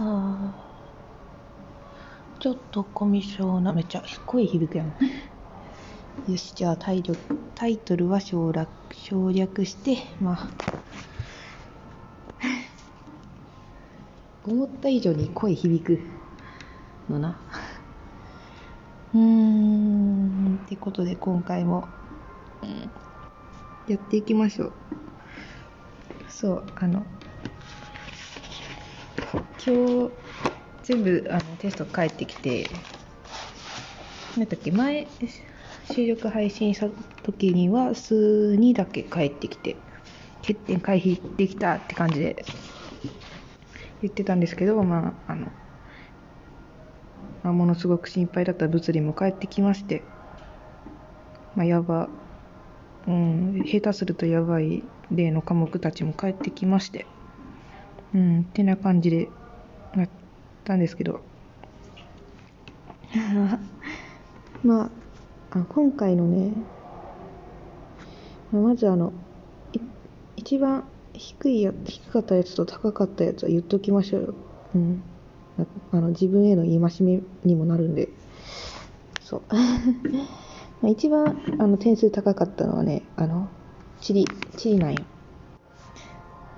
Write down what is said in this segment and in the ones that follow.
あ。ちょっとコミュ障なめっちゃ声響くやん。よしじゃあタイタイトルは省略省略してまあ。思った以上に声響くのな。うーん。ってことで今回も、うん、やっていきましょう。そうあの今日全部あのテスト返ってきて何だっけ前収録配信した時には数にだけ返ってきて欠点回避できたって感じで言ってたんですけどまああの、まあ、ものすごく心配だった物理も返ってきましてまあやばうん下手するとやばい例の科目たちも返ってきまして。うんってな感じでやったんですけど。まああ今回のね、まあ、まずあの一番低いや低かったやつと高かったやつは言っときましょうよ、うん、あの自分への戒めにもなるんで。そう。まあ一番あの点数高かったのはねあの地理地理なんよ。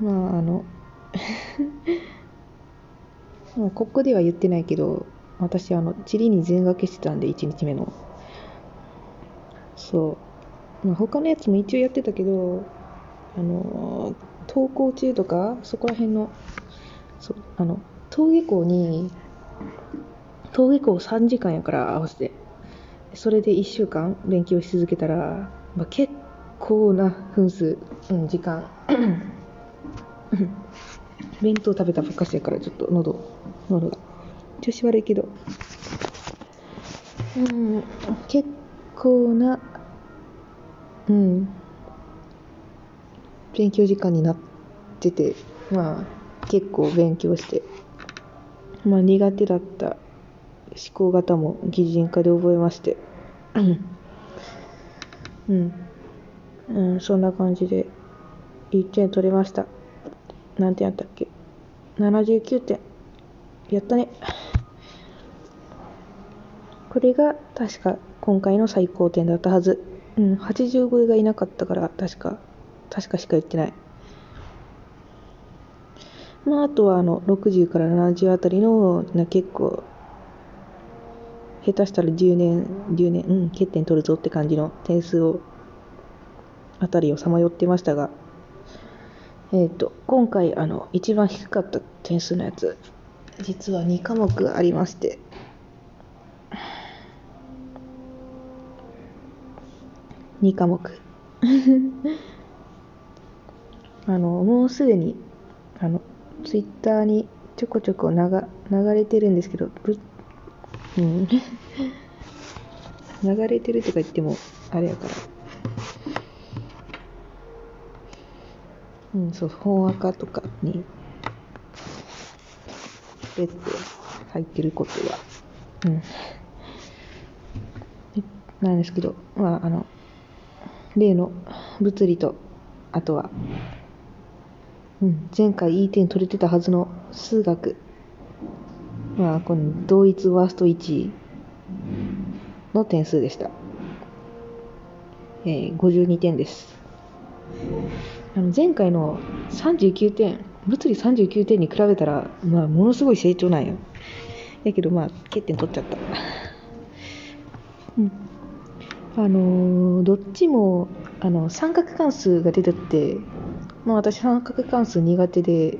まああの もうここでは言ってないけど私あの地理に全掛けしてたんで1日目の。そう、まあ、他のやつも一応やってたけどあの登校中とかそこら辺のそあの登下校に登下校3時間やから合わせてそれで1週間勉強し続けたら、まあ、結構な分数、うん、時間。弁当食べたばっかしやからちょっと喉喉。が調子悪いけど。うん結構なうん。勉強時間になっててまあ結構勉強して。まあ苦手だった思考型も擬人化で覚えまして。うん、うん、そんな感じで1点取れました。何点やったっけ？79点。やったね。これが確か今回の最高点だったはず。うん85がいなかったから確か確かしか言ってない。まああとはあの60から70あたりのな結構下手したら10年10年うん欠点取るぞって感じの点数をあたりをさまよってましたが。えっ、ー、と今回あの一番低かった点数のやつ実は2科目ありまして。2科目。あのもうすでにあのツイッターにちょこちょこ流流れてるんですけどぶうん。流れてるとか言ってもあれやから。うんそう本赤とかにペッて入ってることは。うん。なんですけどまああの例の物理とあとは、うん、前回いい点取れてたはずの数学。まあこの同一ワースト1位の点数でした、えー、52点ですあの前回の39点物理39点に比べたら、まあ、ものすごい成長なんよ。やけどまあ欠点取っちゃった。うん。あのー、どっちもあの三角関数が出てって、まあ、私三角関数苦手で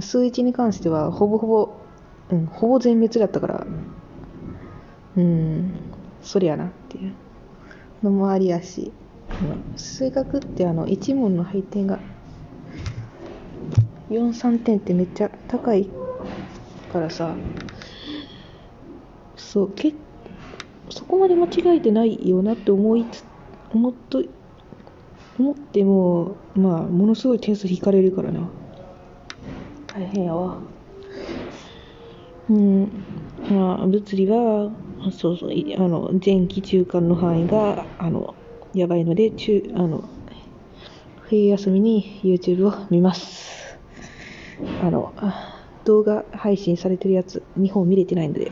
数一に関してはほぼほぼ、うん、ほぼ全滅だったからうんそりゃなっていうのもありやし。数学ってあの1問の配点が43点ってめっちゃ高いからさそう結そこまで間違えてないよなって思いつ思っと思ってもまあものすごい点数引かれるからな。大変やわ。うん。まあ物理はそうそうあの前期中間の範囲があのやばいので中あの冬休みに YouTube を見ます。あの動画配信されてるやつ2本見れてないので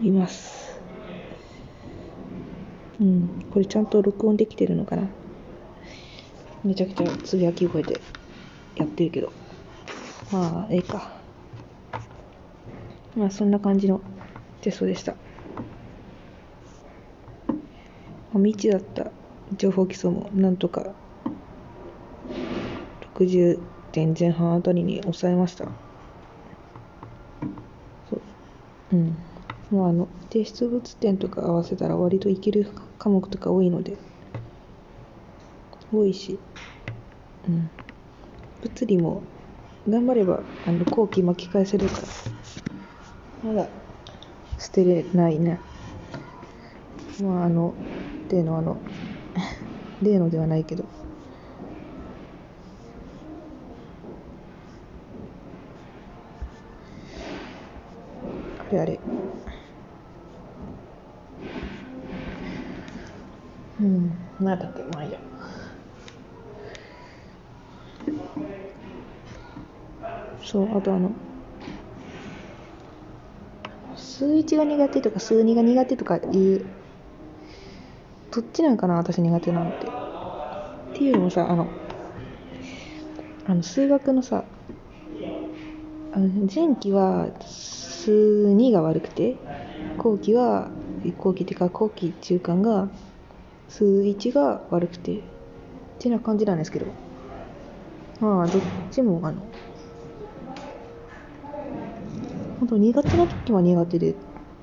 見ます。うんこれちゃんと録音できてるのかな？めちゃくちゃつぶやき声でやってるけど。まあええか。まあそんな感じのテストでした。未知だった。情報基礎も。なんとか。60点前半あたりに抑えました。そう。うん。もうあの提出物点とか合わせたら割といける科目とか多いので。多いし。うん。物理も頑張ればあの後期巻き返せるから。まだ捨てれないね。まああの例のあの 例のではないけど。あれあれ。うんなんだっけまあいいや。そうあとあの数1が苦手とか数2が苦手とかいうどっちなんかな私苦手なのって。っていうよりもさあのあの数学のさあの前期は数2が悪くて後期は後期っていうか後期中間が数1が悪くてってな感じなんですけど。まあどっちもあの本当苦手な時は苦手で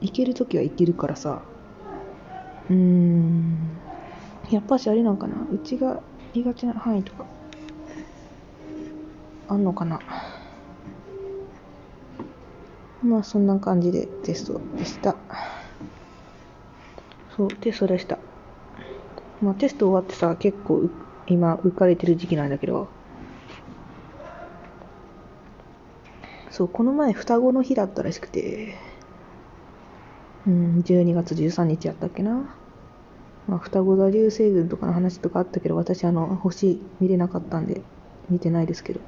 いける時はいけるからさ。うーん。やっぱしあれなんかな。うちが苦手な範囲とか。あんのかな。まあそんな感じでテストでした。そうテストでした。まあテスト終わってさ結構今浮かれてる時期なんだけど。そうこの前双子の日だったらしくて。うん12月13日やったっけな。まあ、双子座流星群とかの話とかあったけど私あの星見れなかったんで見てないですけど。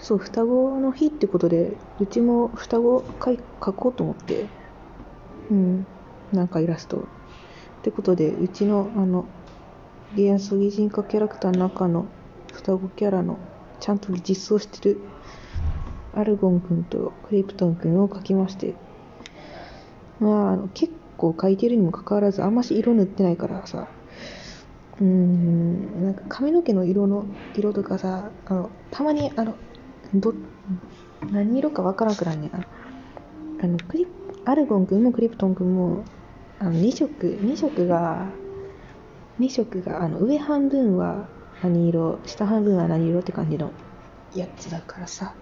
そう双子の日ってことでうちも双子描こうと思ってうんなんかイラストってことでうちのあの元素擬人化キャラクターの中の双子キャラのちゃんと実装してるアルゴン君とクリプトン君を描きましてまああの結構描いてるにもかかわらずあんまし色塗ってないからさ。うんなんか髪の毛の色の色とかさあのたまにあのど何色かわからなくなんねん。あのクリアルゴン君もクリプトン君もあの2色2色が2色があの上半分は何色下半分は何色って感じのやつだからさ。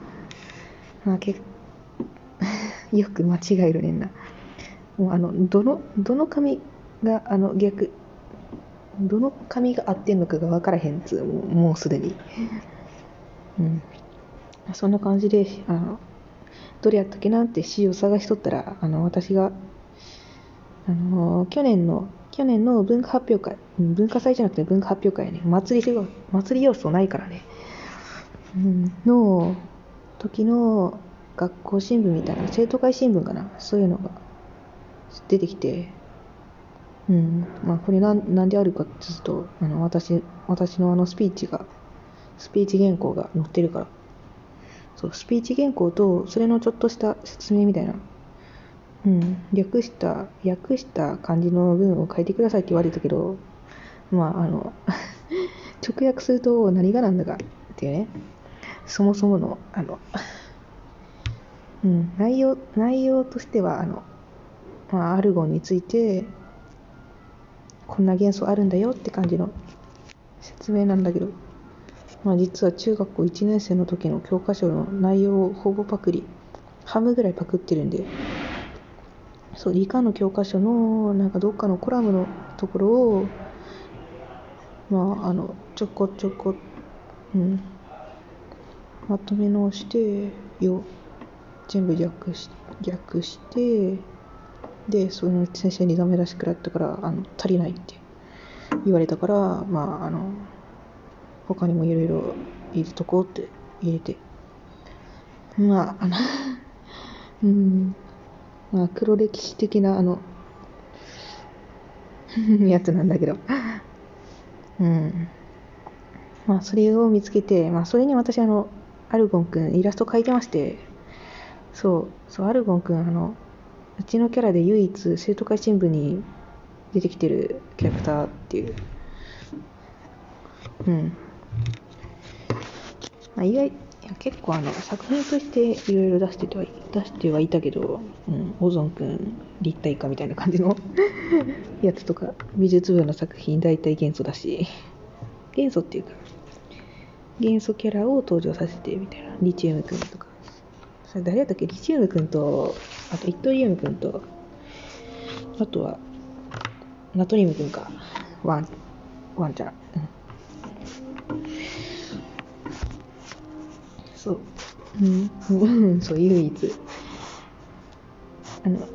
まあ結構 よく間違えるねんな。もうあのどのどの髪があの逆どの髪が合ってんのかが分からへんつもうもうすでに。うん。そんな感じであのどれやったっけなって詩を探しとったらあの私があの去年の去年の文化発表会文化祭じゃなくて文化発表会ね。祭り祭り要素ないからね、うん、の時の学校新聞みたいな生徒会新聞かな。そういうのが出てきて、うん、まあこれなんなんであるかっていうとあの私私のあのスピーチがスピーチ原稿が載ってるから。そうスピーチ原稿とそれのちょっとした説明みたいな、うん、略した略した感じの文を書いてくださいって言われたけどまああの 直訳すると何がなんだかっていうね。そもそものあの うん、内容内容としてはあのまあ、アルゴンについてこんな元素あるんだよって感じの説明なんだけど、まあ、実は中学校1年生の時の教科書の内容をほぼパクリ半分ぐらいパクってるんでそう理科の教科書のなんかどっかのコラムのところをまああのちょこちょこうんまとめ直してよ全部逆し逆してでその先生にダメ出しくらったからあの足りないって言われたからまああの他にもいろいろ入れとこうって入れて。まあ、あの うん、まあ、黒歴史的な、あの、やつなんだけど、うん。まあ、それを見つけて、まあ、それに私、あの、アルゴンくん、イラスト描いてまして、そう、そう、アルゴンくん、あの、うちのキャラで唯一、生徒会新聞に出てきてるキャラクターっていう。うん。まあ、意外、いや結構あの、作品としていろいろ出してては、出してはいたけど、うん、オゾンくん立体化みたいな感じの やつとか、美術部の作品大体元素だし、元素っていうか、元素キャラを登場させてみたいな、リチウムくんとか。それ誰だったっけ？リチウムくんと、あとイットリウムくんと、あとは、ナトリウムくんか。ワン、ワンちゃん。うんそう。うん、うん、そう、唯一。あの、う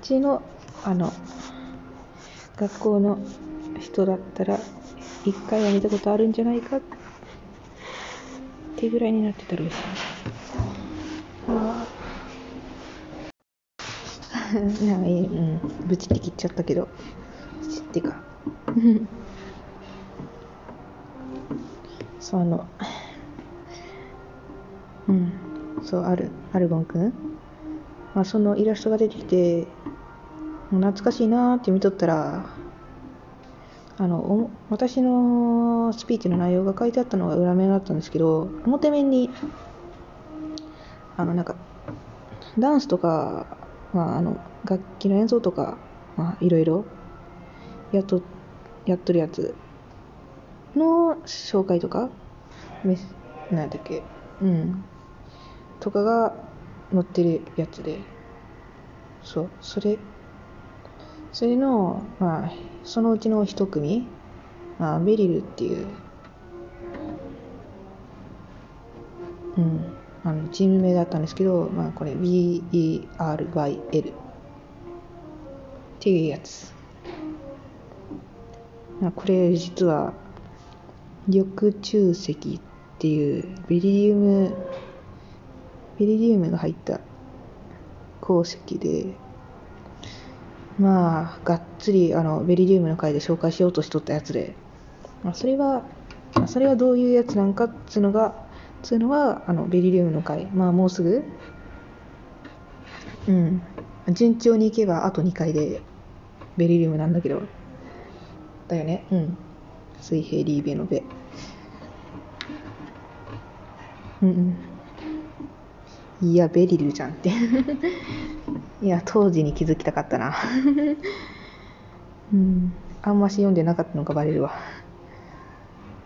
ちの、あの、学校の人だったら、一回は見たことあるんじゃないかってぐらいになってたらしい。ああ。なんかいい、うん、ブチって切っちゃったけど、ブチってか。そう、あの、うん、そう、ある、アルゴンくん？まあ、そのイラストが出てきて、懐かしいなーって見とったら、あの、私のスピーチの内容が書いてあったのが裏面だったんですけど、表面に、あの、なんか、ダンスとか、まあ、あの、楽器の演奏とか、まあ、いろいろ、やっと、やっとるやつの紹介とか、めなんやったっけ、うん、とかが載ってるやつで、そう、それ、それの、まあ、そのうちの一組、まあ、ベリルっていう、うん、あのチーム名だったんですけど、まあ、これ BERYL っていうやつ。まあこれ実は緑中石っていうベリリウムベリリウムが入った鉱石でまあがっつりあのベリリウムの回で紹介しようとしとったやつで、まあ、それはそれはどういうやつなんかっつうのがつうのはあのベリリウムの回。まあもうすぐ。うん。順調にいけばあと2回でベリリウムなんだけど。だよね。うん。水平リーベのベ。うんうん。いやベリルじゃんって。いや当時に気づきたかったな。うん。あんまし読んでなかったのがバレるわ。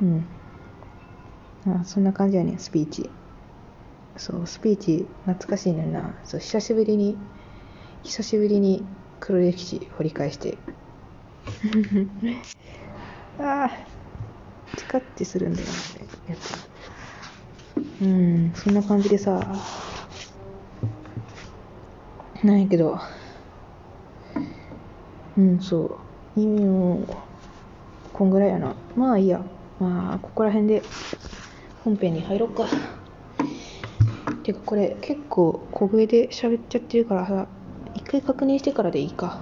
うん。あそんな感じやねスピーチ。そうスピーチ懐かしいねんな。そう久しぶりに久しぶりに黒歴史掘り返して。ああチカッてするんだよなやつうんそんな感じでさなんやけど。うんそう。意味もこんぐらいやな。まあいいや。まあここら辺で本編に入ろうか。てかこれ結構小声で喋っちゃってるからさ一回確認してからでいいか。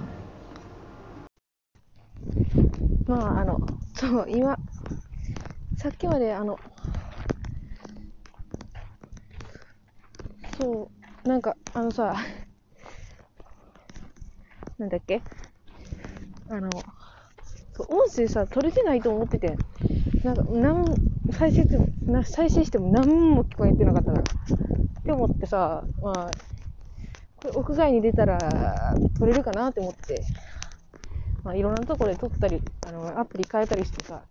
まああのそう今さっきまであのそうなんかあのさなんだっけ？あの音声さ取れてないと思っててなんかなん再生してもな再生しても何も聞こえてなかったなって思ってさまあこれ屋外に出たら取れるかなって思って。まあ、いろんなところで撮ったり、あの、アプリ変えたりしてさ、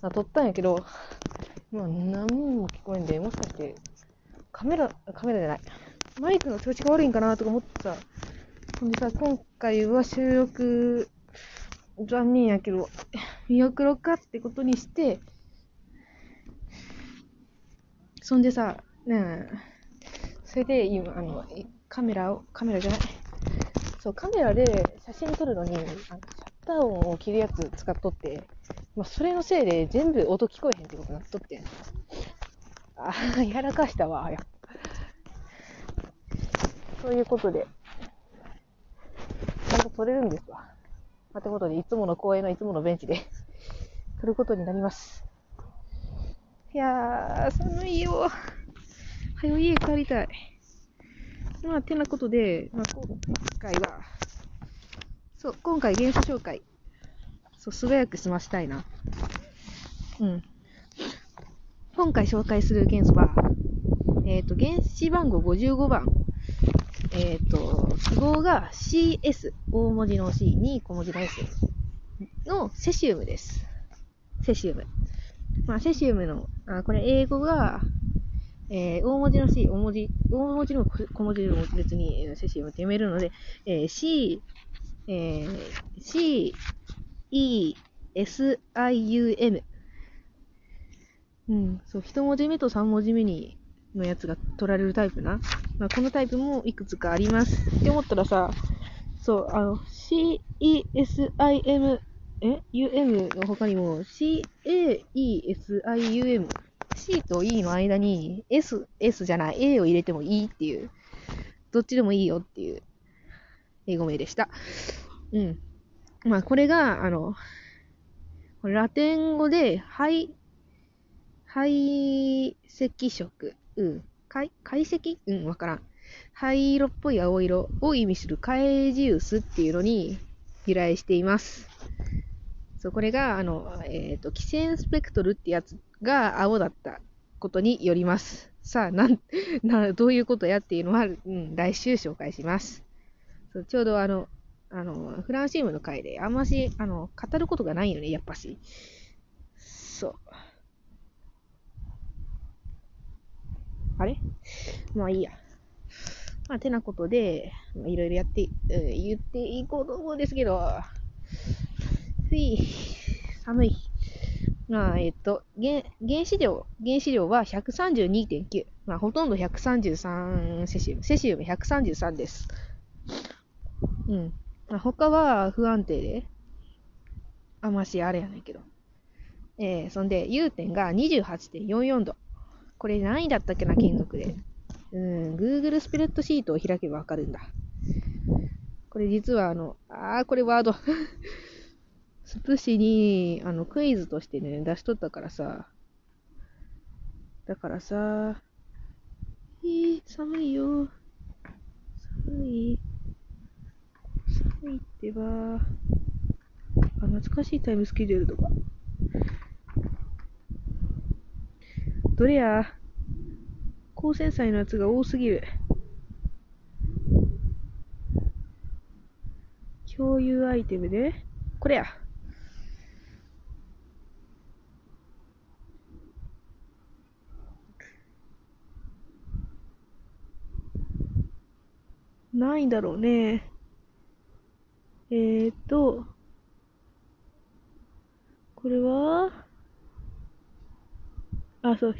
あ、撮ったんやけど、まあ、何も聞こえんで、もしかして、カメラ、カメラじゃない、マイクの調子が悪いんかなとか思ってさ、ほんでさ、今回は収録、残念やけど、見送ろうかってことにして、そんでさ、ねえ、それで今、あの、カメラを、カメラじゃない、そう、カメラで写真撮るのに、あのシャッター音を切るやつ使っとって、まあ、それのせいで全部音聞こえへんってことになっとって。あ、やらかしたわ、や。そういうことで、と取れるんですわ。またことで、いつもの公園のいつものベンチで取ることになります。いやー、寒いよ。はよ家帰りたい。まあ、てなことで、まあ、今回は、そう、今回元素紹介。そう、素早く済ましたいな。うん。今回紹介する元素は、えっ、ー、と、原子番号55番。えっ、ー、と、記号が CS、大文字の C に小文字の S のセシウムです。セシウム。まあ、セシウムの、あこれ英語が、えー、大文字の C、大文字、大文字の小文字でも別にセシウムって読めるので、えー、C、えー、C、E、S、I、U、M。うん、そう、一文字目と三文字目に、のやつが取られるタイプな。まあ、このタイプもいくつかあります。って思ったらさ、そう、あの、C、E、S、I、M、え ?UM の他にも CAESIUM。C と E の間に S、S じゃない、A を入れてもいいっていう、どっちでもいいよっていう英語名でした。うん。まあ、これが、あの、ラテン語で、灰、灰色色。うん。解析？うん、わからん。灰色っぽい青色を意味するカエジウスっていうのに由来しています。そう、これが、あの、えっ、ー、と、キセンスペクトルってやつが青だったことによります。さあ、なん、な、どういうことやっていうのは、うん、来週紹介します。そうちょうどあの、あの、フランシームの回で、あんまし、あの、語ることがないよね、やっぱし。そう。あれ？まあいいや。まあ、てなことで、いろいろやって、うん言っていこうと思うんですけど、ふい、寒い。まあ、えっと、原原子量、原子量は132.9。まあ、ほとんど133セシウム。セシウム133です。うん。まあ、他は不安定で、あましあれやないけど。えー、そんで、U 点が28.44度。これ何位だったっけな、金属で。うん、Google スプレッドシートを開けばわかるんだ。これ実はあの、あー、これワード。スプシに、あの、クイズとしてね、出しとったからさ。だからさ、えー、寒いよ。寒い。寒いってば。あ、懐かしいタイムスケジュールとか。どれや？高専祭のやつが多すぎる。共有アイテムで、これや。ないんだろうね。えーと、これは、あ、そう。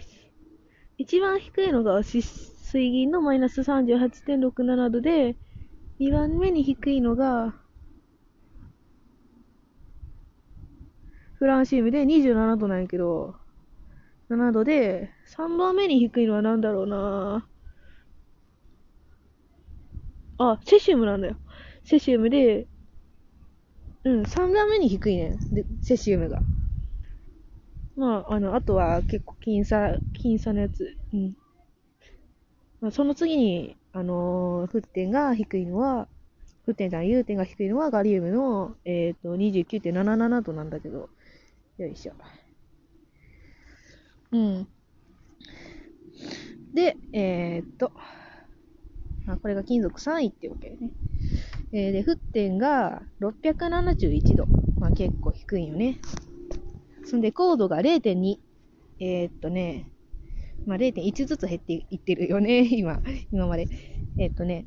一番低いのが水銀のマイナス38.67度で、2番目に低いのが、フランシウムで27度なんやけど、7度で、3番目に低いのは何だろうなあ、セシウムなんだよ。セシウムで、うん、3段目に低いねん。で、セシウムが。まあ、あの、あとは結構僅差、僅差のやつ。うん。まあ、その次に、あのー、沸点が低いのは、沸点じゃない、融点が低いのはガリウムの、えっ、ー、と、29.77度なんだけど、よいしょ。うん。で、えー、っと、あ、これが金属3位ってわけね。えー、で、沸点が671度。まあ、結構低いよね。そんで、高度が0.2。えー、っとね、まあ、0.1ずつ減っていってるよね、今、今まで。えー、っとね、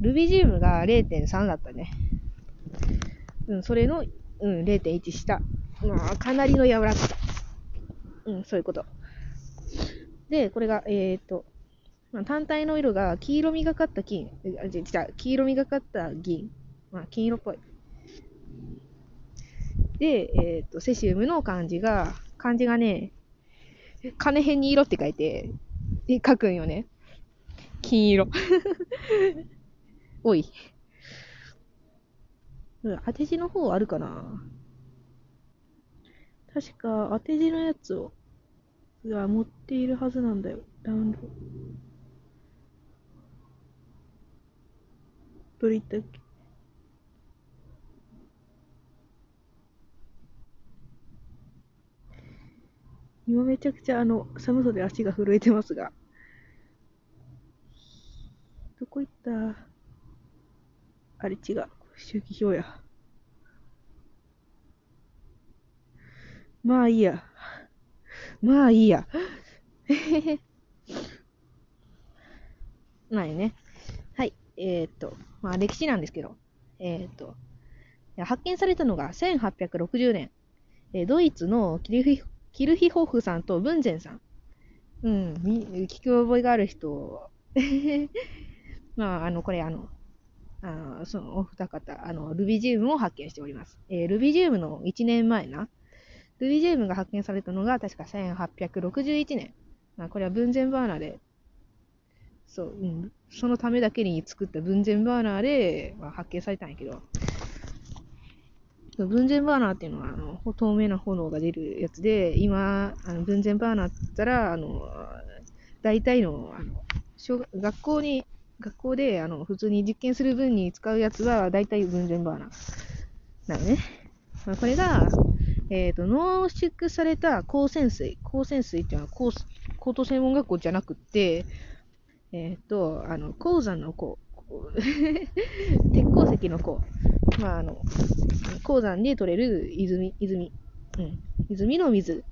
ルビジウムが0.3だったね。うん、それの、うん、0.1下。まあ、かなりの柔らかさ。うん、そういうこと。で、これが、えー、っと、まあ、単体の色が黄色みがかった金、あ、違う、黄色みがかった銀。まあ、金色っぽい。で、えっ、ー、と、セシウムの漢字が、漢字がね、金辺に色って書いて、で書くんよね。金色。おい。当て字の方あるかな確か当て字のやつを、が持っているはずなんだよ。ダウンロード。どれ言ったっけ？今めちゃくちゃあの、寒さで足が震えてますが。どこ行ったあれ違う。周期表や。まあいいや。まあいいや。ないね。はい。えー、っと、まあ歴史なんですけど、えー、っと、発見されたのが1860年、えー、ドイツのキルヒキルヒホフさんとブンゼンさん。うん、聞き覚えがある人。まあ、あの、これあの、あそのお二方、あの、ルビジウムを発見しております。えー、ルビジウムの1年前な、ルビジウムが発見されたのが確か1861年。まあ、これは分前バーナーで、そう、うん、そのためだけに作った分前バーナーで、まあ、発見されたんやけど、分前バーナーっていうのは、あの、透明な炎が出るやつで、今、あの分前バーナーって言ったら、あの、大体の、あの、小学校に、学校で、あの、普通に実験する分に使うやつは、大体分前バーナー。なのね。まあ、これが、えっ、ー、と、濃縮された光泉水。光泉水っていうのは高、高等専門学校じゃなくって、えっ、ー、と、あの、鉱山の鉱。鉄鉱石の鉱。まあ、あの、鉱山で取れる泉、泉、うん、泉の水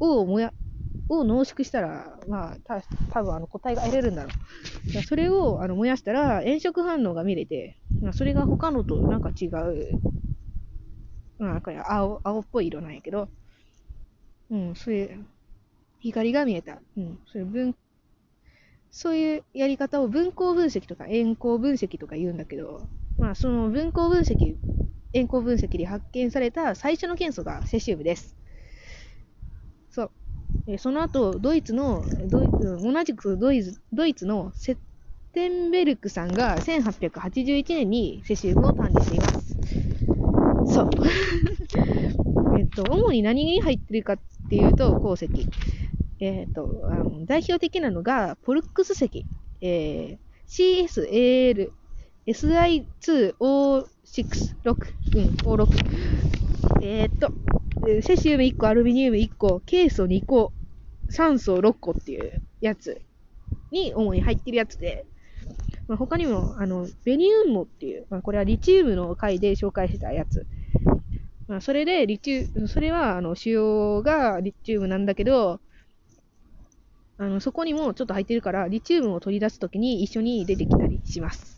をもや、を濃縮したら、まあ、た多分あの個体が得れるんだろう。それをあの燃やしたら炎色反応が見れて、まあ、それが他のとなんか違う、まあ、これ青青っぽい色なんやけど、うん、そういう光が見えた。うん、そういう分、そういうやり方を分光分析とか円光分析とか言うんだけど、まあ、その分光分析、円光分析で発見された最初の元素がセシウムです。そう。えその後、ドイツの、ドイ同じくドイツドイツのセッテンベルクさんが1881年にセシウムを誕生しています。そう。えっと、主に何に入ってるかっていうと、鉱石。えっ、とあの、代表的なのが、ポルックス石。えー、CSAL、SI2O6、6、うん、O6。えー、っと、セシウム1個、アルミニウム1個、ケイ素2個、酸素6個っていうやつに主に入ってるやつで、まあ、他にも、あの、ベニウムっていう、まあ、これはリチウムの回で紹介してたやつ。まあ、それで、リチウ、それは、あの、主要がリチウムなんだけど、あの、そこにもちょっと入ってるから、リチウムを取り出すときに一緒に出てきたりします。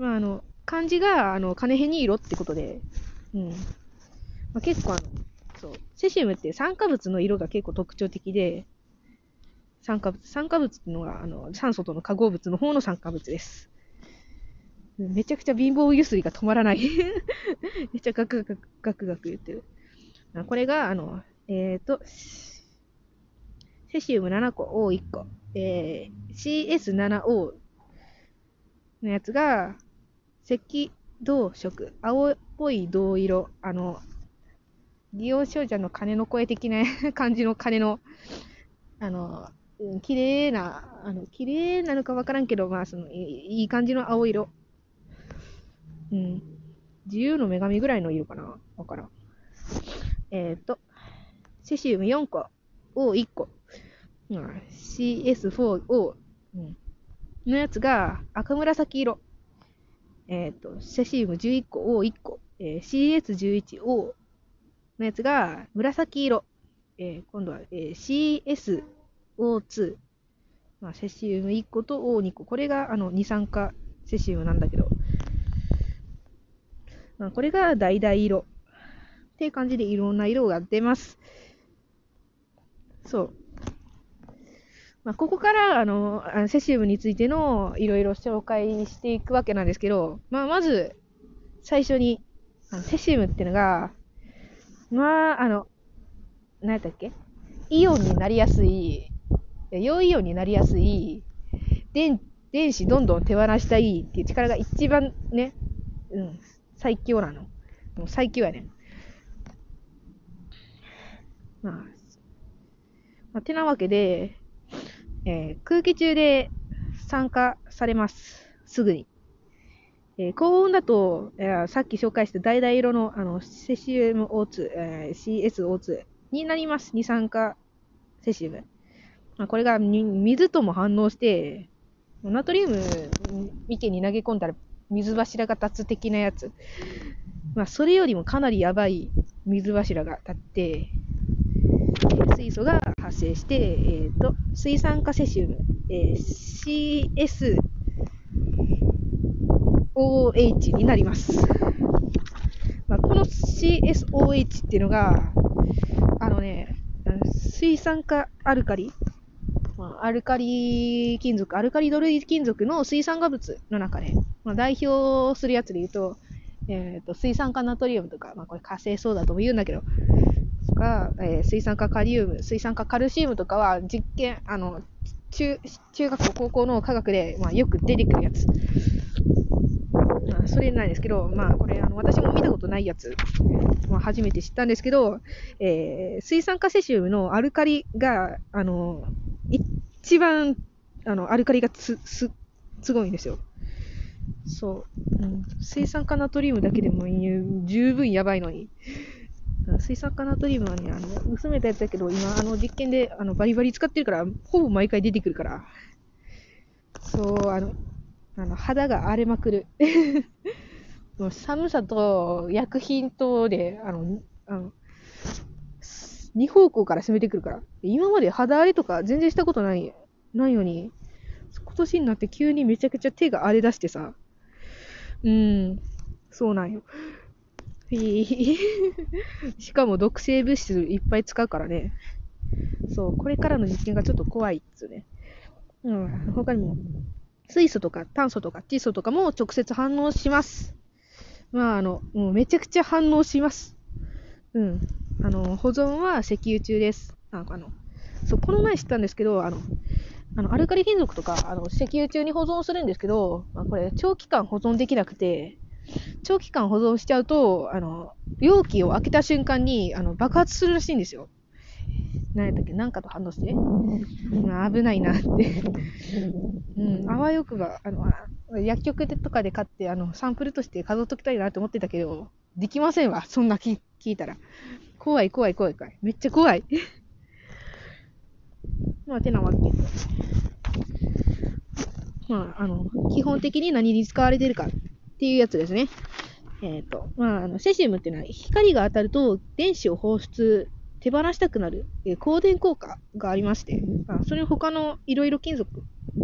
まあ、あの、漢字が、あの、金へに色ってことで、うん。まあ、結構あの、そう、セシウムって酸化物の色が結構特徴的で、酸化物、酸化物っていうのが、あの、酸素との化合物の方の酸化物です。めちゃくちゃ貧乏ゆすりが止まらない めっちゃガクガクガクガク言ってる。これが、あの、えっ、ー、と、セシウム7個、O1 個、えー、CS7O のやつが、赤銅色、青っぽい銅色、あの、利用少女の鐘の声的な 感じの鐘の、あの、綺麗な、あの、綺麗なのかわからんけど、まあ、その、いい感じの青色。うん。自由の女神ぐらいの色かなわからん。えっ、ー、と、セシウム4個、O1 個、うん、CS4O、うん、のやつが赤紫色。えっ、ー、と、セシウム11個 O1 個、えー、CS11O のやつが紫色。えー、今度は、えー、CSO2。まあ、セシウム1個と O2 個。これが、あの、二酸化セシウムなんだけど。まあ、これが橙色。っていう感じでいろんな色が出ます。そう。まあ、ここから、あの、セシウムについてのいろいろ紹介していくわけなんですけど、まあ、まず、最初に、あのセシウムっていうのが、まあ、あの、何やったっけ？イオンになりやすい、陽イオンになりやすい、電、電子どんどん手放したいっていう力が一番ね、うん、最強なの。もう最強やねん。まあ、まあ、てなわけで、えー、空気中で参加されます。すぐに。えー、高温だと、えー、さっき紹介した橙色のあのセシウム O2、えー、CSO2 になります。二酸化セシウム。まあ、これが水とも反応して、ナトリウム池に投げ込んだら水柱が立つ的なやつ。まあ、それよりもかなりやばい水柱が立って、水素が発生して、えーと、水酸化セシウム、えー、CSOH になります。まあ、この CSOH っていうのが、あのね、水酸化アルカリ、まあ、アルカリ金属、アルカリドルイ金属の水酸化物の中で、まあ、代表するやつで言うと、え、ー、と、水酸化ナトリウムとか、まあ、これ火星そうだとも言うんだけど、とか、えー、水酸化カリウム、水酸化カルシウムとかは実験、あの、中、中学校、高校の科学で、まあ、よく出てくるやつ。まあ、それなんですけど、まあ、これ、あの、私も見たことないやつ、まあ、初めて知ったんですけど、えー、水酸化セシウムのアルカリが、あの、一番、あの、アルカリがつ、す、すごいんですよ。そう。うん、水酸化ナトリウムだけでも十分やばいのに。水酸化ナトリウムはね、あの、薄めたやつだけど、今、あの、実験で、あの、バリバリ使ってるから、ほぼ毎回出てくるから。そう、あの、あの、肌が荒れまくる。もう寒さと薬品とで、あの、あの、二方向から攻めてくるから。今まで肌荒れとか全然したことない、ないのに、今年になって急にめちゃくちゃ手が荒れ出してさ。うん、そうなんよ。しかも毒性物質いっぱい使うからね。そう、これからの実験がちょっと怖いっつうね。うん、他にも、水素とか炭素とか窒素とかも直接反応します。まあ、あの、もうめちゃくちゃ反応します。うん。あの、保存は石油中です。ああの、そう、この前知ったんですけど、あの、あの、アルカリ金属とか、あの、石油中に保存するんですけど、まあ、これ、長期間保存できなくて、長期間保存しちゃうと、あの、容器を開けた瞬間に、あの、爆発するらしいんですよ。何やったっけ？何かと反応して、まあ、危ないなってうん、あわよくば、あの、薬局とかで買って、あの、サンプルとして飾っときたいなと思ってたけど、できませんわ。そんな聞いたら。怖い怖い怖い怖い。めっちゃ怖い。まあ、てなわけです。まあ、あの、基本的に何に使われてるかっていうやつですね。えっ、ー、と、まあ、あの、セシウムっていうのは光が当たると電子を放出、手放したくなる、えー、光電効果がありまして、まあそれ他のいろいろ金属、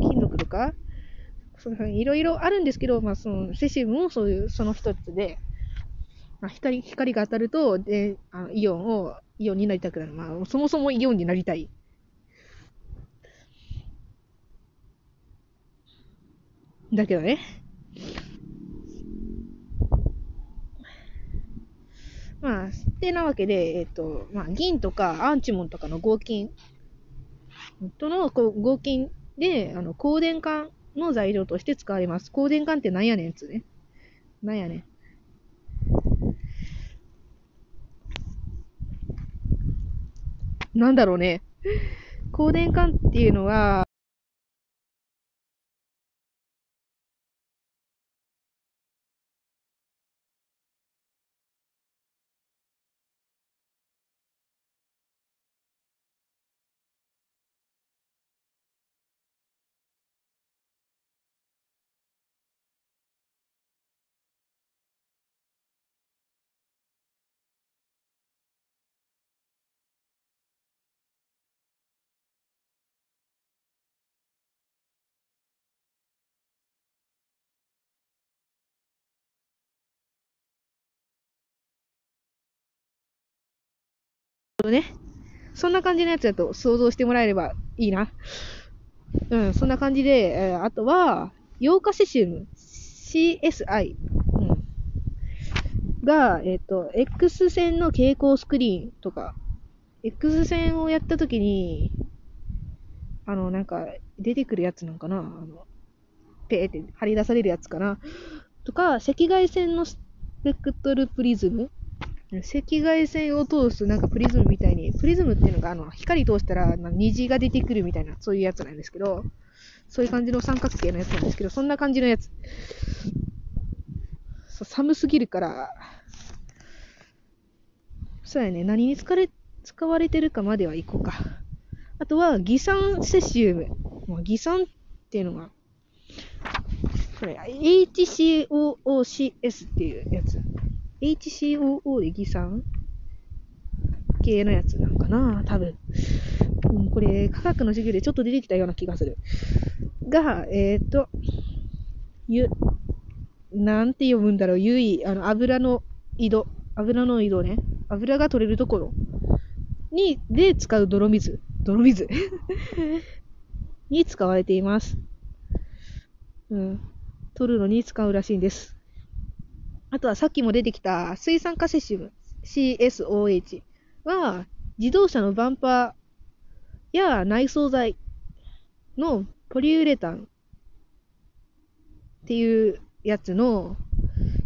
金属とか、いろいろあるんですけど、まあ、その、セシウムもそういう、その一つで、まあ、光、光が当たると、で、あのイオンを、イオンになりたくなる。まあ、そもそもイオンになりたい。だけどね。まあ、ってなわけで、えっ、と、まあ、銀とかアンチモンとかの合金との合金で、あの、光電管の材料として使われます。光電管ってなんやねんつね。なんやねん。なんだろうね。光電管っていうのは、ね。そんな感じのやつだと想像してもらえればいいな。うん、そんな感じで、えー、あとは、ヨーカセシウム、CSI、うん、が、えっ、ー、と、X 線の蛍光スクリーンとか。X 線をやったときに、あの、なんか、出てくるやつなんかな。あの、ペーって張り出されるやつかな。とか、赤外線のスペクトルプリズム。赤外線を通すなんかプリズムみたいに、プリズムっていうのがあの光通したら虹が出てくるみたいな、そういうやつなんですけど、そういう感じの三角形のやつなんですけど、そんな感じのやつ。そう寒すぎるから、そうやね、何に使われ使われてるかまでは行こうか。あとは、偽酸セシウム。もう偽酸っていうのが、これ、HCOOCS っていうやつ。HCOO で偽酸系のやつなんかな多分。うん、これ、科学の授業でちょっと出てきたような気がする。が、えっ、ー、と、ゆ、なんて読むんだろう、ゆい、あの、油の井戸、油の井戸ね。油が取れるところに、で使う泥水。泥水 に使われています。うん。取るのに使うらしいんです。あとはさっきも出てきた水酸化セシウム CSOH は自動車のバンパーや内装材のポリウレタンっていうやつの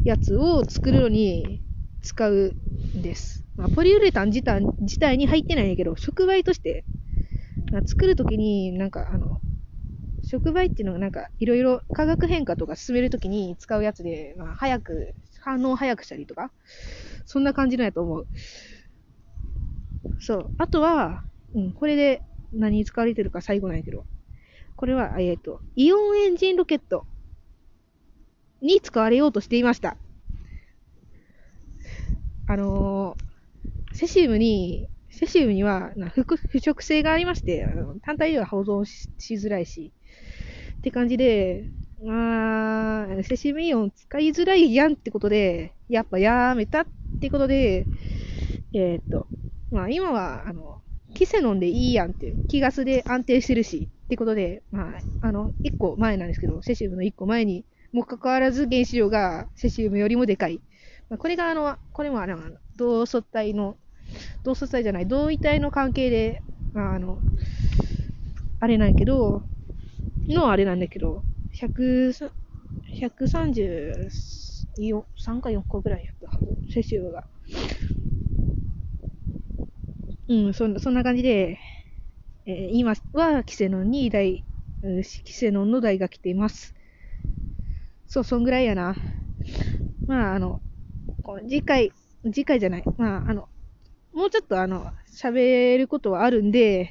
やつを作るのに使うんです。まあ、ポリウレタン自体自体に入ってないんやけど、触媒として、まあ作るときになんかあの、触媒っていうのがなんかいろいろ化学変化とか進めるときに使うやつで、まあ、早く反応早くしたりとか、そんな感じのやと思う。そう。あとは、うん、これで何に使われてるか最後なんやけど、これは、えっ、ー、と、イオンエンジンロケットに使われようとしていました。あのー、セシウムに、セシウムには腐食性がありまして、あの単体では保存しづらいし、って感じで、まあ、セシウムイオン使いづらいやんってことで、やっぱやめたってことで、えー、っと、まあ今は、あの、キセノンでいいやんっていう、気ガスで安定してるし、ってことで、まあ、あの、一個前なんですけど、セシウムの一個前にもかかわらず原子量がセシウムよりもでかい。まあ、これがあの、これもあの、同素体の、同素体じゃない、同位体の関係で、まあ、あの、あれなんやけど、のあれなんだけど、133か4個ぐらいやったはず、セシウが。うん、そんな、そんな感じで、えー、今はキセノンに大、キセノンの台が来ています。そう、そんぐらいやな。まあ、あの、次回、次回じゃない。まあ、あの、もうちょっとあの、喋ることはあるんで、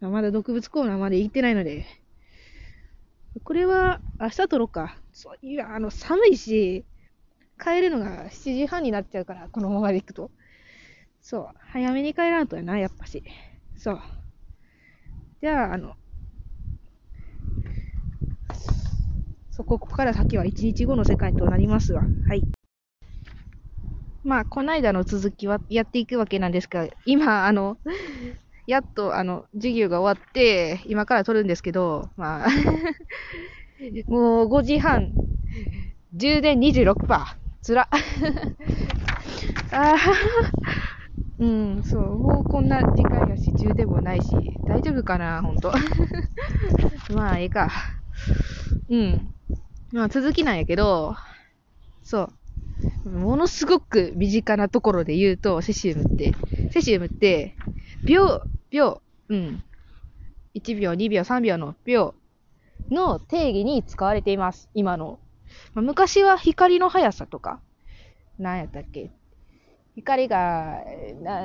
まだ毒物コーナーまで行ってないので、これは明日撮ろうか。そういや、あの、寒いし、帰るのが7時半になっちゃうから、このままで行くと。そう。早めに帰らんとやな、やっぱし。そう。じゃあ、あの、そこ、から先は1日後の世界となりますわ。はい。まあ、こないだの続きはやっていくわけなんですが、今、あの、やっと、あの、授業が終わって、今から撮るんですけど、まあ もう5時半、充電26%。つら。あうん、そう、もうこんな時間やし、充電もないし、大丈夫かな、ほんと。まあ、ええか。うん。まあ、続きなんやけど、そう。ものすごく身近なところで言うと、セシウムって、セシウムって、秒、秒、うん。1秒、2秒、3秒の秒の定義に使われています。今の。まあ、昔は光の速さとか、何やったっけ光が、な、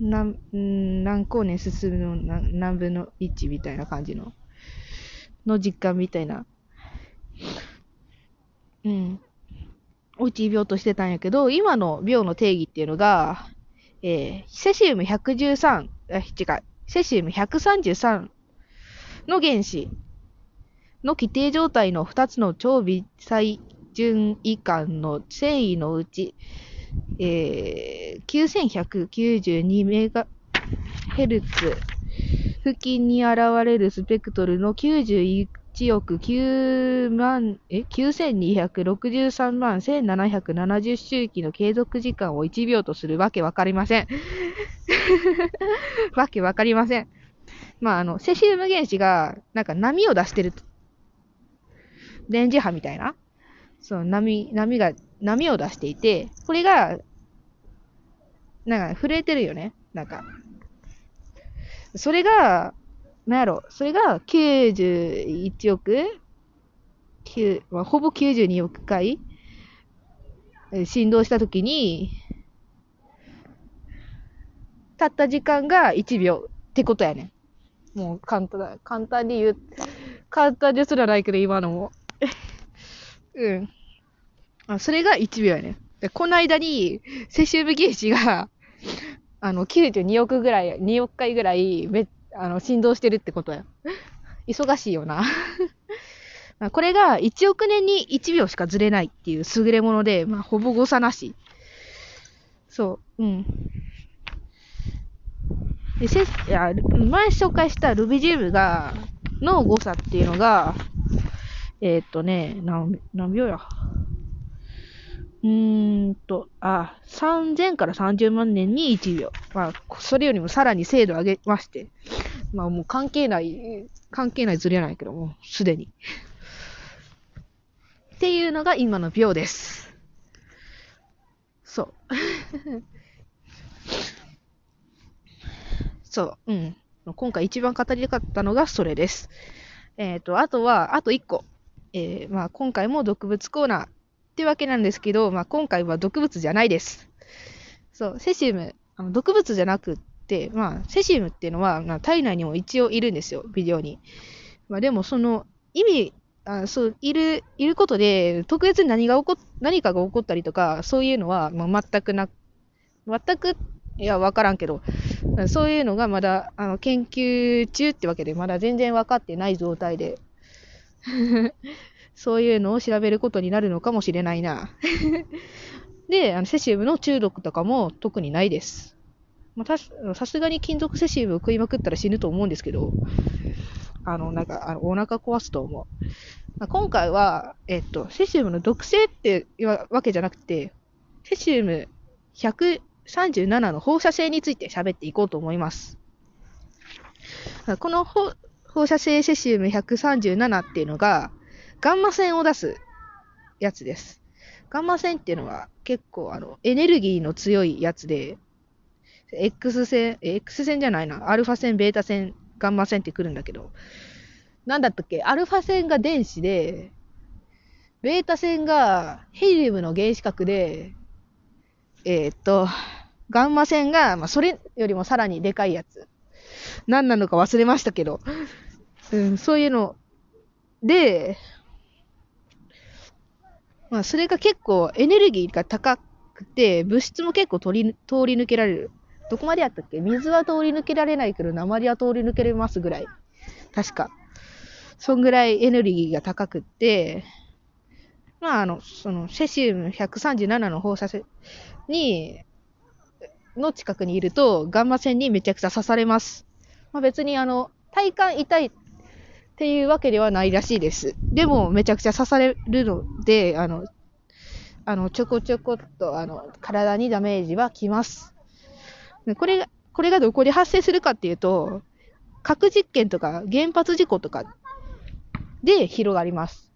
何、何光年進むの何分の1みたいな感じの、の実感みたいな。うん。を1秒としてたんやけど、今の秒の定義っていうのが、えー、セシウム113、あ、違う、セシウム133の原子の規定状態の2つの超微細順位間の繊維のうち、えー、9192メガヘルツ付近に現れるスペクトルの91 1億9万、え ?9263 万1770周期の継続時間を1秒とするわけわかりません。わけわかりません。まあ、あの、セシウム原子が、なんか波を出してる。電磁波みたいな。その波、波が、波を出していて、これが、なんか震えてるよね。なんか。それが、なんやろ、それが91億9、まあ、ほぼ92億回振動したときに、たった時間が1秒ってことやねん。もう簡単だ。簡単に言う、簡単ですらないけど、今のも。うん。あそれが1秒やねん。で、この間に、セシウム原子が、あの、92億ぐらい、2億回ぐらい、めっ、あの、振動してるってことや。忙しいよな。これが1億年に1秒しかずれないっていう優れもので、まあ、ほぼ誤差なし。そう、うん。で、せ、いや、前紹介したルビジウムが、の誤差っていうのが、えー、っとね、何、何秒や？うんと、あ、3000から30万年に1秒。まあ、それよりもさらに精度上げまして。まあもう関係ない、関係ないずれないけども、すでに。っていうのが今の秒です。そう。そう、うん。今回一番語りたかったのがそれです。えっ、ー、と、あとは、あと1個。えー、まあ今回も毒物コーナーってわけなんですけど、まあ、今回は毒物じゃないです。そう、セシウム、あの毒物じゃなくって、まあ、セシウムっていうのは、まあ、体内にも一応いるんですよ、微量に。まあ、でも、その意味、あそう、いる、いることで、特別に何が起こ、何かが起こったりとか、そういうのは、まあ、全くな、全く、いや、わからんけど、そういうのがまだ、あの、研究中ってわけで、まだ全然分かってない状態で。そういうのを調べることになるのかもしれないな。で、あのセシウムの中毒とかも特にないです。まあ、さすがに金属セシウムを食いまくったら死ぬと思うんですけど、あの、なんか、あのお腹壊すと思う。まあ、今回は、えっと、セシウムの毒性っていうわけじゃなくて、セシウム137の放射性について喋っていこうと思います。この放射性セシウム137っていうのが、ガンマ線を出すやつです。ガンマ線っていうのは結構あのエネルギーの強いやつで、X 線、X 線じゃないな、アルファ線、ベータ線、ガンマ線って来るんだけど、なんだったっけ、アルファ線が電子で、ベータ線がヘリウムの原子核で、えー、っと、ガンマ線が、まあ、それよりもさらにでかいやつ。何なのか忘れましたけど、うん、そういうので、まあ、それが結構エネルギーが高くて、物質も結構通り通り抜けられる。どこまでやったっけ？水は通り抜けられないけど、鉛は通り抜けれますぐらい。確か。そんぐらいエネルギーが高くって、まあ、あの、その、セシウム137の放射線に、の近くにいると、ガンマ線にめちゃくちゃ刺されます。まあ、別にあの、体感痛いっていうわけではないらしいです。でも、めちゃくちゃ刺されるので、あの、あの、ちょこちょこっと、あの、体にダメージはきます。これが、これがどこで発生するかっていうと、核実験とか原発事故とかで広がります。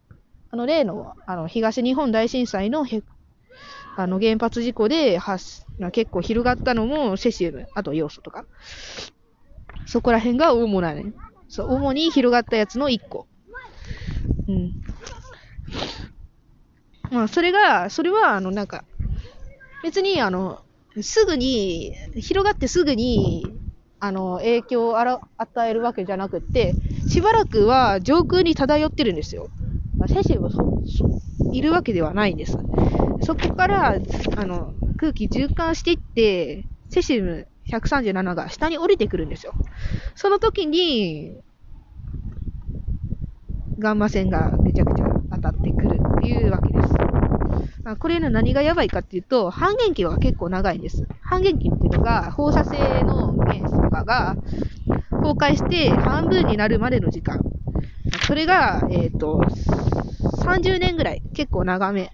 あの、例の、あの、東日本大震災のあの、原発事故で発、結構広がったのもセシウム、あと要素とか。そこら辺が主なね。そう、主に広がったやつの1個。うん。まあ、それが、それは、あの、なんか、別に、あの、すぐに、広がってすぐに、あの、影響をあら与えるわけじゃなくって、しばらくは上空に漂ってるんですよ。まあ、セシウムそ、そ、いるわけではないんです。そこから、あの、空気循環していって、セシウム137が下に降りてくるんですよ。その時に、ガンマ線がめちゃくちゃ当たってくるっていうわけです。まこれの何がやばいかっていうと、半減期は結構長いんです。半減期っていうのが、放射性の原子とかが崩壊して半分になるまでの時間。それが、えっ、ー、と、30年ぐらい。結構長め。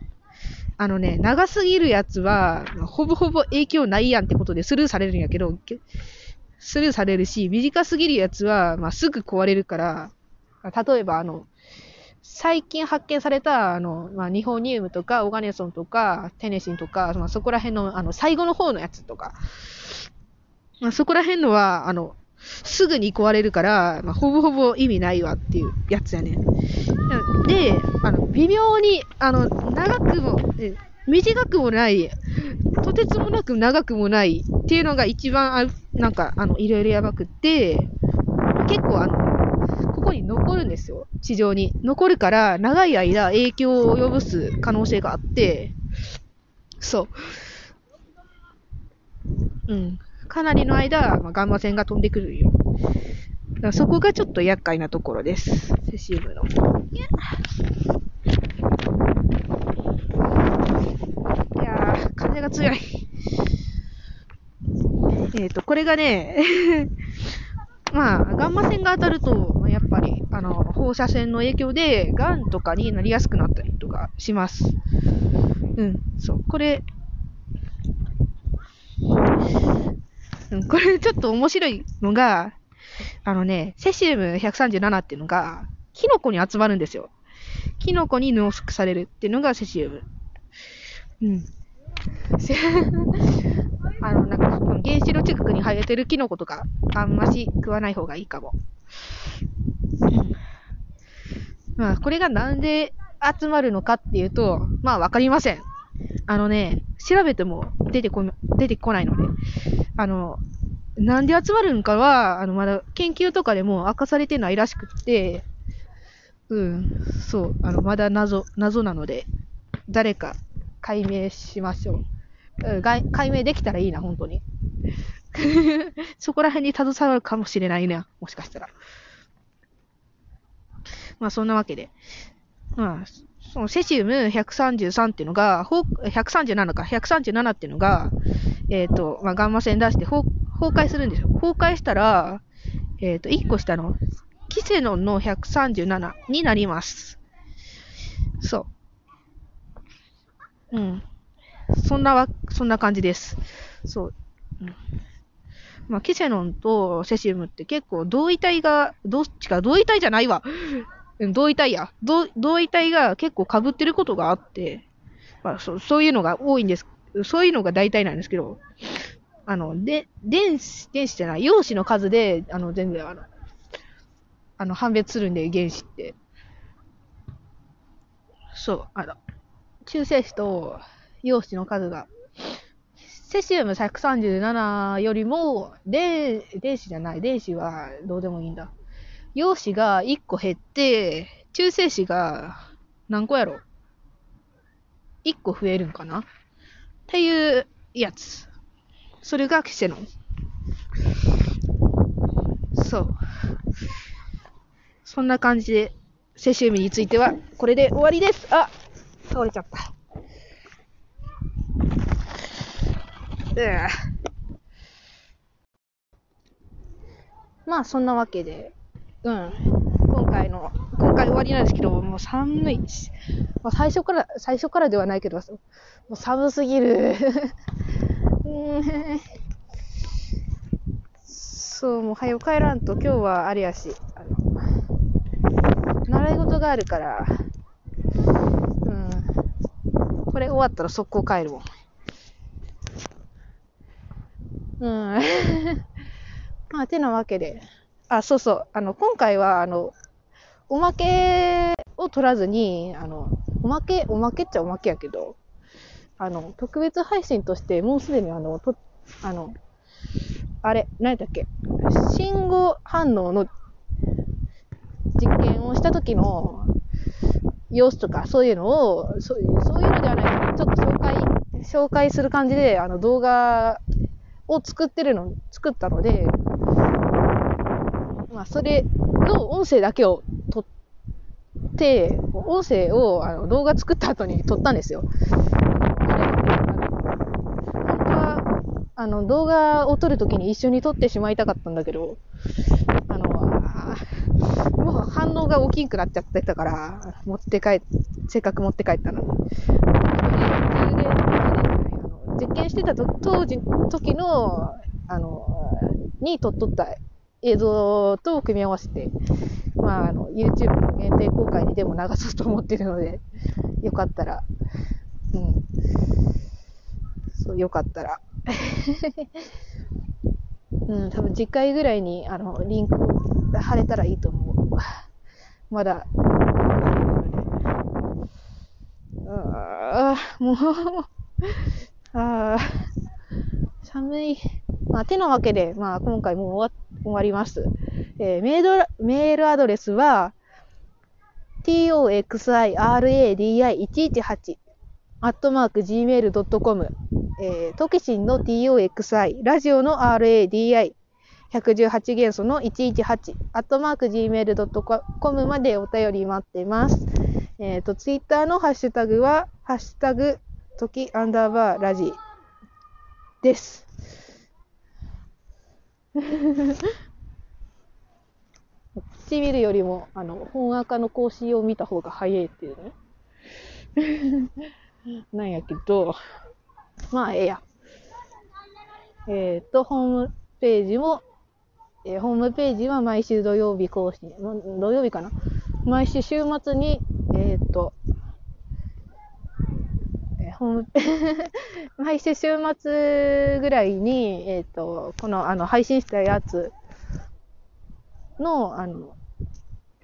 あのね、長すぎるやつは、ほぼほぼ影響ないやんってことでスルーされるんやけど、スルーされるし、短すぎるやつは、まあ、すぐ壊れるから、例えばあの、最近発見された、あの、まあ、ニホニウムとか、オガネソンとか、テネシンとか、まあ、そこら辺の、あの、最後の方のやつとか、まあ、そこら辺のは、あの、すぐに壊れるから、まあ、ほぼほぼ意味ないわっていうやつやね。で、あの、微妙に、あの、長くも、短くもない、とてつもなく長くもないっていうのが一番、あなんか、あの、いろいろやばくって、結構あの、ここに残るんですよ。地上に。残るから、長い間影響を及ぼす可能性があって、そう。うん。かなりの間、まあ、ガンマ線が飛んでくるよ。だからそこがちょっと厄介なところです。セシウムの。いやー、風が強い。えっ、ー、と、これがね、まあ、ガンマ線が当たると、やっぱり、あの、放射線の影響で、ガンとかになりやすくなったりとかします。うん、そう。これ、これちょっと面白いのが、あのね、セシウム137っていうのが、キノコに集まるんですよ。キノコに濃縮されるっていうのがセシウム。うん。あの、なんか、原子炉近くに生えてるキノコとか、あんまし食わない方がいいかも。うん。まあ、これがなんで集まるのかっていうと、まあ、わかりません。あのね、調べても出てこ、出てこないので、あの、なんで集まるんかは、あの、まだ研究とかでも明かされてないらしくって、うん、そう、あの、まだ謎、謎なので、誰か解明しましょう。うん、解明できたらいいな、本当に。そこら辺に携わるかもしれないな、もしかしたら。まあ、そんなわけで。まあ、そのセシウム133っていうのが、137か、137っていうのが、えっ、ー、と、まあ、ガンマ線出して崩壊するんですよ。崩壊したら、えっ、ー、と、1個下の、キセノンの137になります。そう。うん。そんなわ、そんな感じです。そう。うん、まあ、キセノンとセシウムって結構同位体が、どっちか同位体じゃないわ。同位体や。同同位体が結構被ってることがあって、まあそ、そういうのが多いんです。そういうのが大体なんですけど、あの、で、電子、電子じゃない、陽子の数で、あの、全然、あの、あの、判別するんで、原子って。そう、あの、中性子と陽子の数が、セシウム137よりも、電、電子じゃない、電子はどうでもいいんだ。陽子が1個減って、中性子が何個やろ ?1 個増えるんかな？っていうやつ。それがキセノン。そう。そんな感じで、セシウムについては、これで終わりです。あ倒れちゃった。うまあ、そんなわけで、うん。今回の、今回終わりなんですけど、もう寒いし、まあ、最初から、最初からではないけど、もう寒すぎる。そう、もう早く帰らんと、今日はあれやし、あの、習い事があるから、うん。これ終わったら速攻帰るもん。うん。まあ、てなわけで、あ、そうそう。あの、今回は、あの、おまけを取らずに、あの、おまけ、おまけっちゃおまけやけど、あの、特別配信として、もうすでにあの、と、あの、あれ、何だっけ、信号反応の実験をした時の様子とか、そういうのを、そういうそういうのではない、ちょっと紹介、紹介する感じで、あの、動画を作ってるの、作ったので、まあ、それの音声だけを撮って、音声をあの動画作った後に撮ったんですよ。本当は、あの、動画を撮るときに一緒に撮ってしまいたかったんだけど、あの、もう反応が大きくなっちゃってたから、持って帰っ、せっかく持って帰ったのに。実験してたと当時、時の、あの、に撮っとった映像と組み合わせて、まあ、あの、YouTube の限定公開にでも流そうと思ってるので、よかったら、うん。そう、よかったら。うん、多分次回ぐらいに、あの、リンク貼れたらいいと思う。まだ、ああ、もう、ああ、寒い。まあ、てなわけで、まあ、今回もう終わ終わります。えー、メール、メールアドレスは、toxiradi118 アットマーク gmail.com えー、トキシンの TOXI、ラジオの RADI、118元素の118、アットマーク gmail.com までお便り待ってます。えっ、ー、と、ツイッターのハッシュタグは、ハッシュタグ、トキアンダーバーラジです。こっち見るよりも、あの、本赤の更新を見た方が早いっていうね。なんやけど、まあ、ええや。えっ、と、ホームページも、えー、ホームページは毎週土曜日更新。土曜日かな毎週週末に、えっ、と、ホーム、毎週週末ぐらいに、えっ、と、この、あの、配信したやつの、あの、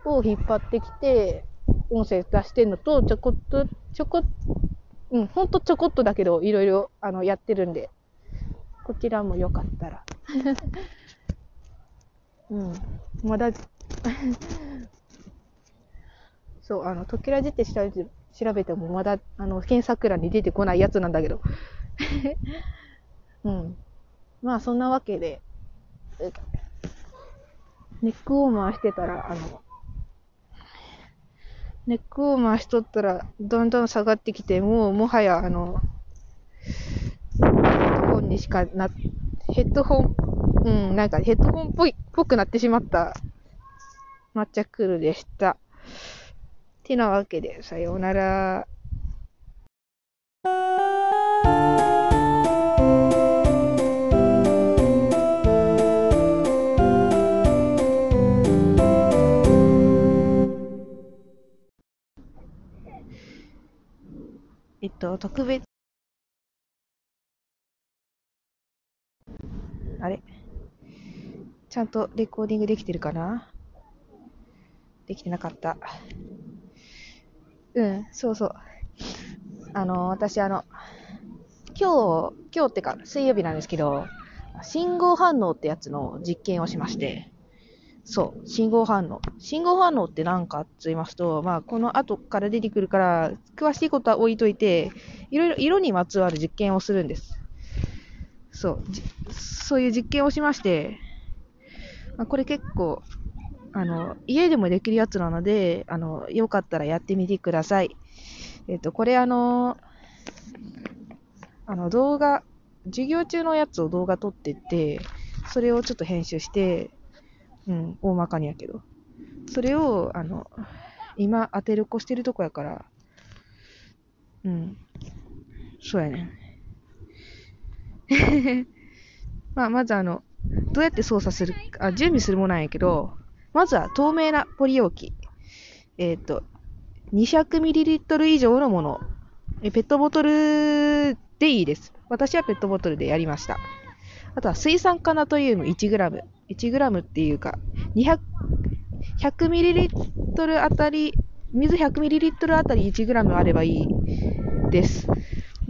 を引っ張ってきて、音声出してんのと、ちょこっと、ちょこうん、ほんとちょこっとだけど、いろいろ、あの、やってるんで、こちらもよかったら。うん。まだ そう、あの、トキラジって調べて、調べてもまだ、あの、検索欄に出てこないやつなんだけど。うん。まあ、そんなわけで、ネックウォーマーしてたら、あの、ネックウォーマーしとったら、どんどん下がってきて、もう、もはや、あの、ヘッドホンにしかな、ヘッドホン、うん、なんかヘッドホンっぽい、ぽくなってしまった抹茶クールでした。てなわけで、さようなら。えっと、特別、あれ？ちゃんとレコーディングできてるかな？できてなかった。うん、そうそう。あの、私あの、今日、今日ってか、水曜日なんですけど、信号反応ってやつの実験をしまして、そう、信号反応。信号反応って何かって言いますと、まあ、この後から出てくるから、詳しいことは置いといて、いろいろ色にまつわる実験をするんです。そう、そういう実験をしまして、まあ、これ結構、あの、家でもできるやつなので、あの、よかったらやってみてください。えっ、と、これあの、あの、動画、授業中のやつを動画撮ってて、それをちょっと編集して、うん、大まかにやけど。それを、あの、今当てる子してるとこやから、うん。そうやね。まあ、まずあの、どうやって操作するあ、準備するもなんやけど、まずは透明なポリ容器。えっ、ー、と、200ml 以上のもの。ペットボトルでいいです。私はペットボトルでやりました。あとは水酸化ナトリウム 1g。1g っていうか、200、100ml あたり、水 100ml あたり 1g あればいいです。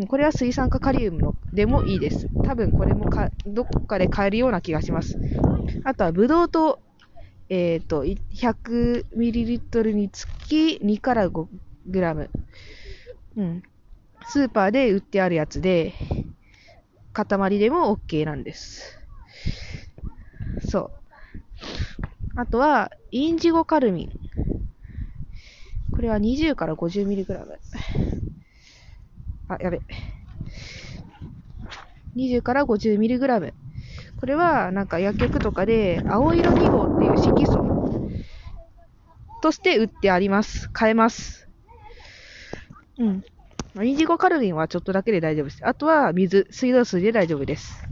これは水酸化カリウムのでもいいです。多分これもかどっかで買えるような気がします。あとはブドウと、えっ、ー、と、100ml につき2から 5g。うん。スーパーで売ってあるやつで、塊でも OK なんです。そう。あとは、インジゴカルミン。これは20から 50mg。あ、やべ。20から 50mg。これは、なんか薬局とかで、青色記号っていう色素として売ってあります。買えます。うん。まあインディゴカルミンはちょっとだけで大丈夫です。あとは水、水道水で大丈夫です。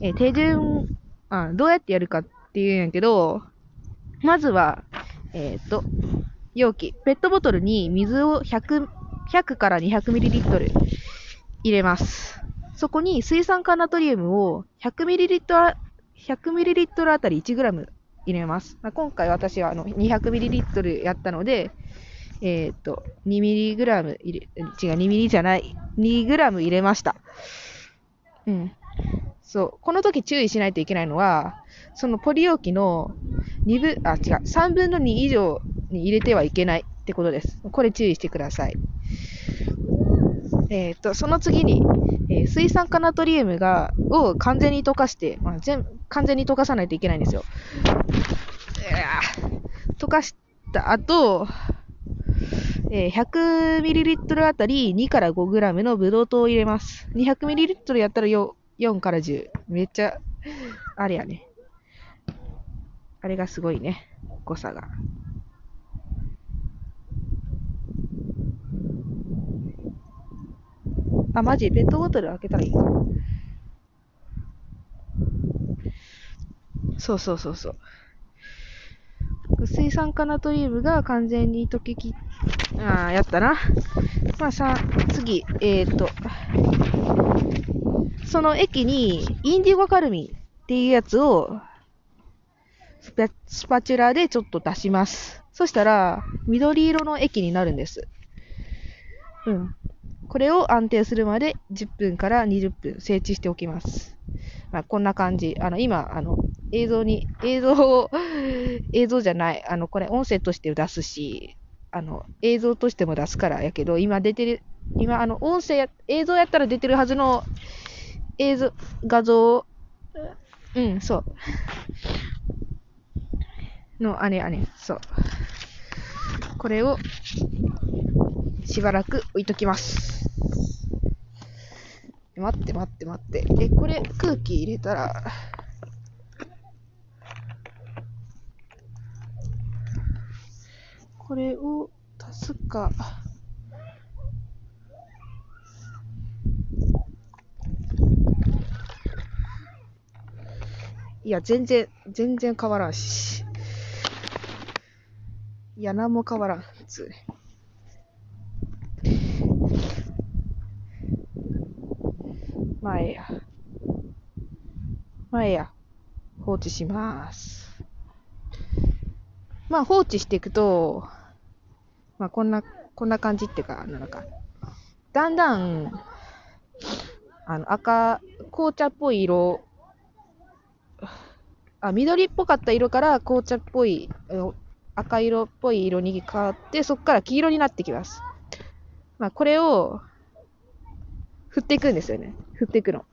えー手順あ、どうやってやるかっていうんやけど、まずは、えっ、と、容器、ペットボトルに水を100、100から 200ml 入れます。そこに水酸化ナトリウムを 100ml, 100ml あたり 1g 入れます。まあ、今回私はあの 200ml やったので、えっ、と、2mg 入れ、違う、2ml じゃない、2g 入れました。うん。そう。この時注意しないといけないのは、そのポリ容器の2分、あ、違う、3分の2以上に入れてはいけないってことです。これ注意してください。えっ、と、その次に、えー水酸化ナトリウムが、を完全に溶かして、まあ、全、完全に溶かさないといけないんですよ。溶かした後、えー 100ml あたり2から 5g のブドウ糖を入れます。200ml やったら 4, 4から10。めっちゃ、あれやね。あれがすごいね。誤差が。あ、マジ？ペットボトル開けたらいい？か。そうそうそうそう。水酸化ナトリウムが完全に溶けき、あーやったな。まあさ、次、えーと、その液にインディゴカルミンっていうやつをスパスパチュラでちょっと出します。そしたら、緑色の液になるんです。うん。これを安定するまで10分から20分静置しておきます。まあ、こんな感じ。あの、今、あの、映像に、映像を、映像じゃない。あの、これ音声として出すし、あの、映像としても出すからやけど、今出てる、今、あの、音声や、映像やったら出てるはずの映像、画像、うん、そう。の、あれあれ、そう。これを、しばらく置いときます。待って待って待って。え、これ空気入れたら、これを足すか。いや、全然、全然変わらんし。いや、なも変わらん、普通。まあええや。まあええや。放置します。まあ放置していくと、まあこんな、こんな感じっていうか、なんか、だんだん、あの赤、紅茶っぽい色、あ、緑っぽかった色から紅茶っぽい、赤色っぽい色に変わって、そこから黄色になってきます。まあこれを、振っていくんですよね。振っていくの。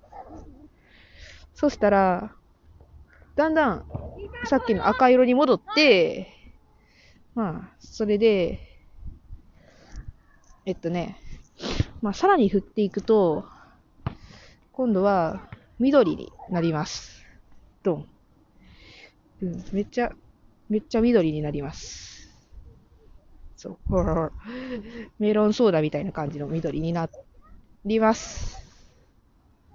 そしたら、だんだん、さっきの赤色に戻って、まあ、それで、えっとね、まあ、さらに振っていくと、今度は、緑になります。ドン。うん、めっちゃ、めっちゃ緑になります。そう、メロンソーダみたいな感じの緑になります。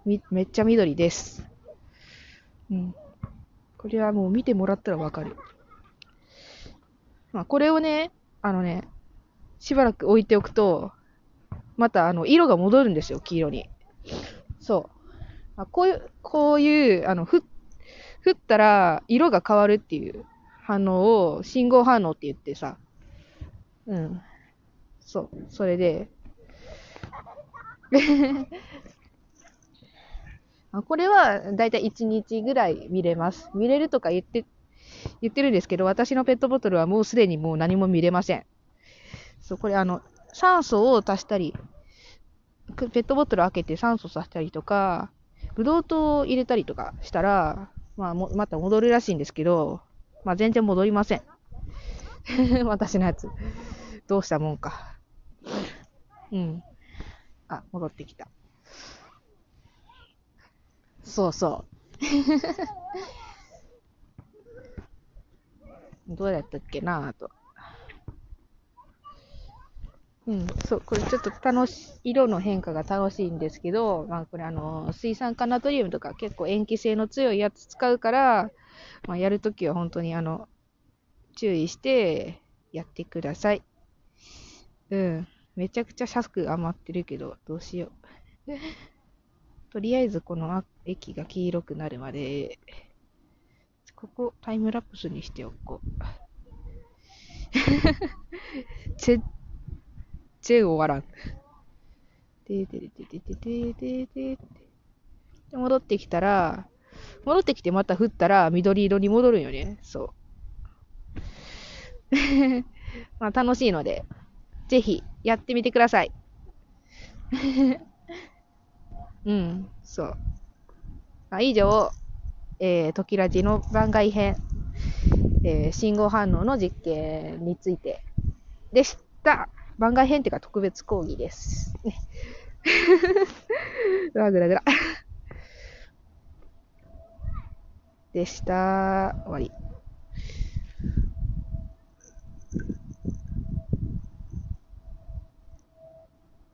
み、めっちゃ緑です。うん。これはもう見てもらったらわかる。まあ、これをね、あのね、しばらく置いておくと、またあの、色が戻るんですよ、黄色に。そう。まあ、こういう、こういう、あの、ふ、振ったら色が変わるっていう反応を信号反応って言ってさ、うん。そう。それで、あこれはだいたい1日ぐらい見れます。見れるとか言って、言ってるんですけど、私のペットボトルはもうすでにもう何も見れません。そう、これあの、酸素を足したり、くペットボトル開けて酸素させたりとか、ブドウ糖を入れたりとかしたら、まあも、また戻るらしいんですけど、まあ全然戻りません。私のやつ。どうしたもんか。うん。あ、戻ってきた。そうそう。どうやったっけなぁと。うん、そう、これちょっと楽し、色の変化が楽しいんですけど、まあこれあの、水酸化ナトリウムとか結構塩基性の強いやつ使うから、まあやるときは本当にあの、注意してやってください。うん。めちゃくちゃシャスク余ってるけど、どうしよう。とりあえずこの液が黄色くなるまで、ここタイムラプスにしておこう。全然終わらん。ででででででででで戻ってきたら、戻ってきてまた振ったら緑色に戻るよね。そう。まあ楽しいので、ぜひやってみてください。うん、そう。あ以上、えー、トキラジの番外編、えー、信号反応の実験についてでした。番外編っていうか特別講義です。ね。ぐらぐらぐら。でした。終わり。